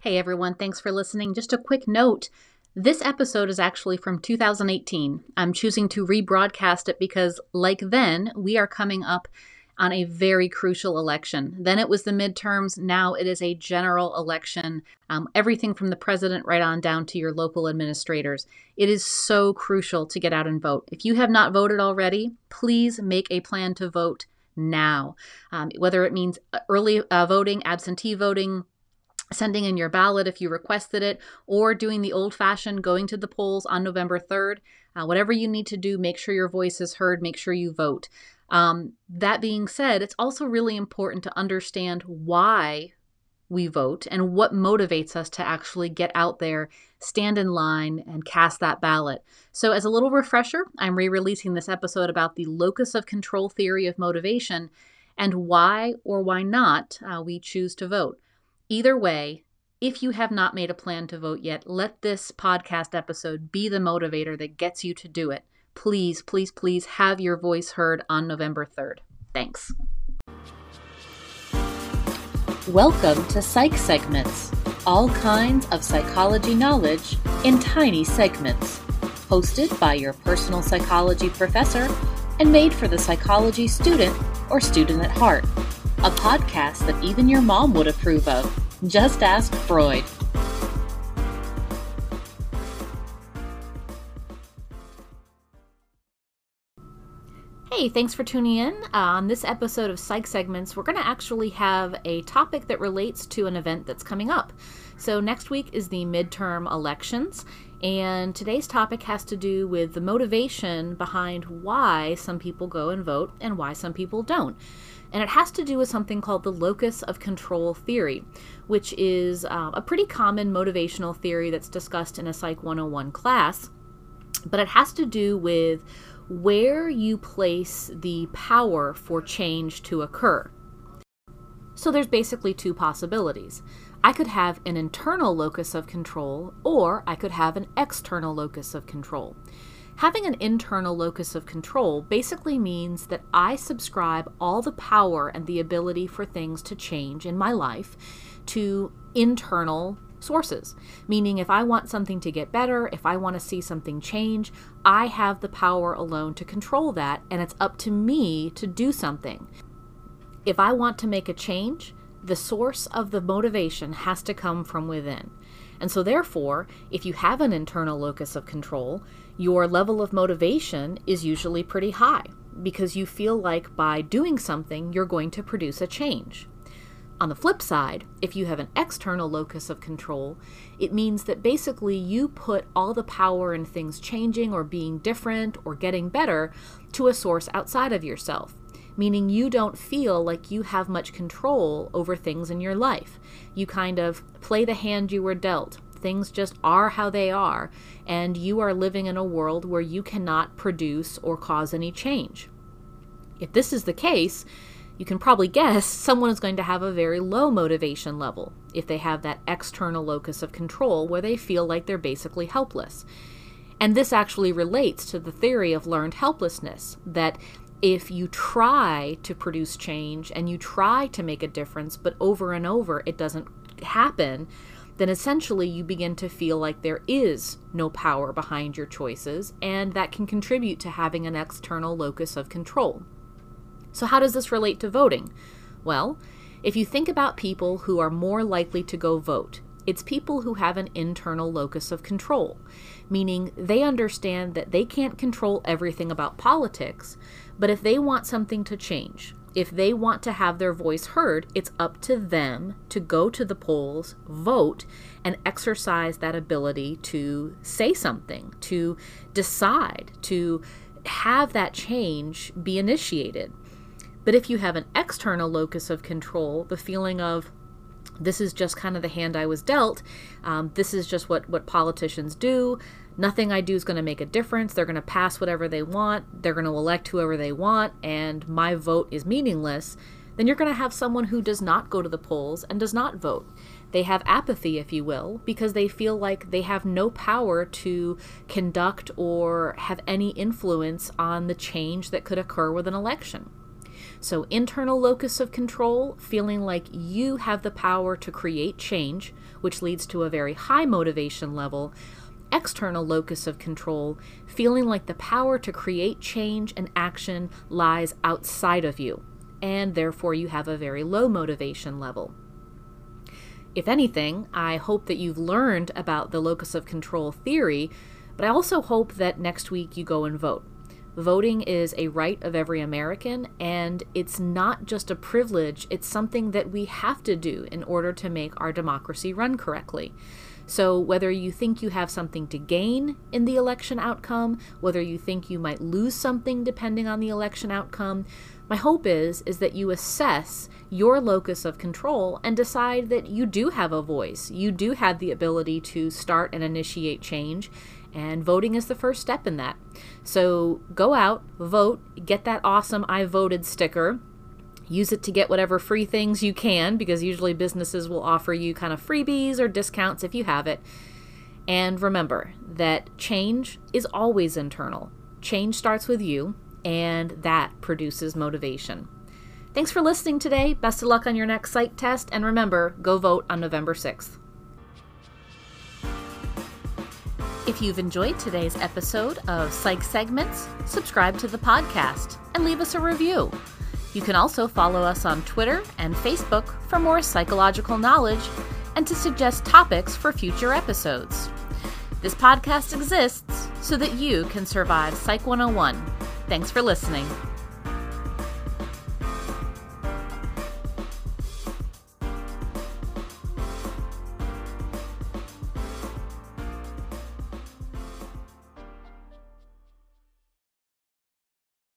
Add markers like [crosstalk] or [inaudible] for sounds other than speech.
Hey everyone, thanks for listening. Just a quick note this episode is actually from 2018. I'm choosing to rebroadcast it because, like then, we are coming up on a very crucial election. Then it was the midterms. Now it is a general election. Um, everything from the president right on down to your local administrators. It is so crucial to get out and vote. If you have not voted already, please make a plan to vote now. Um, whether it means early uh, voting, absentee voting, sending in your ballot if you requested it, or doing the old fashioned going to the polls on November 3rd. Uh, whatever you need to do, make sure your voice is heard, make sure you vote. Um, that being said, it's also really important to understand why we vote and what motivates us to actually get out there, stand in line, and cast that ballot. So, as a little refresher, I'm re releasing this episode about the locus of control theory of motivation and why or why not uh, we choose to vote. Either way, if you have not made a plan to vote yet, let this podcast episode be the motivator that gets you to do it. Please, please, please have your voice heard on November 3rd. Thanks. Welcome to Psych Segments, all kinds of psychology knowledge in tiny segments. Hosted by your personal psychology professor and made for the psychology student or student at heart a podcast that even your mom would approve of. Just ask Freud. Hey, thanks for tuning in. Uh, on this episode of Psych Segments, we're going to actually have a topic that relates to an event that's coming up. So, next week is the midterm elections, and today's topic has to do with the motivation behind why some people go and vote and why some people don't and it has to do with something called the locus of control theory, which is uh, a pretty common motivational theory that's discussed in a Psych 101 class. But it has to do with where you place the power for change to occur. So there's basically two possibilities. I could have an internal locus of control, or I could have an external locus of control. Having an internal locus of control basically means that I subscribe all the power and the ability for things to change in my life to internal sources. Meaning, if I want something to get better, if I want to see something change, I have the power alone to control that, and it's up to me to do something. If I want to make a change, the source of the motivation has to come from within. And so, therefore, if you have an internal locus of control, your level of motivation is usually pretty high because you feel like by doing something, you're going to produce a change. On the flip side, if you have an external locus of control, it means that basically you put all the power in things changing or being different or getting better to a source outside of yourself, meaning you don't feel like you have much control over things in your life. You kind of play the hand you were dealt, Things just are how they are, and you are living in a world where you cannot produce or cause any change. If this is the case, you can probably guess [laughs] someone is going to have a very low motivation level if they have that external locus of control where they feel like they're basically helpless. And this actually relates to the theory of learned helplessness that if you try to produce change and you try to make a difference, but over and over it doesn't happen, then essentially you begin to feel like there is no power behind your choices, and that can contribute to having an external locus of control. So, how does this relate to voting? Well, if you think about people who are more likely to go vote, it's people who have an internal locus of control, meaning they understand that they can't control everything about politics, but if they want something to change, if they want to have their voice heard, it's up to them to go to the polls, vote, and exercise that ability to say something, to decide, to have that change be initiated. But if you have an external locus of control, the feeling of, this is just kind of the hand I was dealt. Um, this is just what, what politicians do. Nothing I do is going to make a difference. They're going to pass whatever they want. They're going to elect whoever they want, and my vote is meaningless. Then you're going to have someone who does not go to the polls and does not vote. They have apathy, if you will, because they feel like they have no power to conduct or have any influence on the change that could occur with an election. So, internal locus of control, feeling like you have the power to create change, which leads to a very high motivation level. External locus of control, feeling like the power to create change and action lies outside of you, and therefore you have a very low motivation level. If anything, I hope that you've learned about the locus of control theory, but I also hope that next week you go and vote. Voting is a right of every American, and it's not just a privilege, it's something that we have to do in order to make our democracy run correctly. So, whether you think you have something to gain in the election outcome, whether you think you might lose something depending on the election outcome, my hope is is that you assess your locus of control and decide that you do have a voice. You do have the ability to start and initiate change, and voting is the first step in that. So go out, vote, get that awesome I voted sticker. Use it to get whatever free things you can because usually businesses will offer you kind of freebies or discounts if you have it. And remember that change is always internal. Change starts with you, and that produces motivation. Thanks for listening today. Best of luck on your next psych test, and remember, go vote on November 6th. If you've enjoyed today's episode of Psych Segments, subscribe to the podcast and leave us a review. You can also follow us on Twitter and Facebook for more psychological knowledge and to suggest topics for future episodes. This podcast exists so that you can survive Psych 101 Thanks for listening.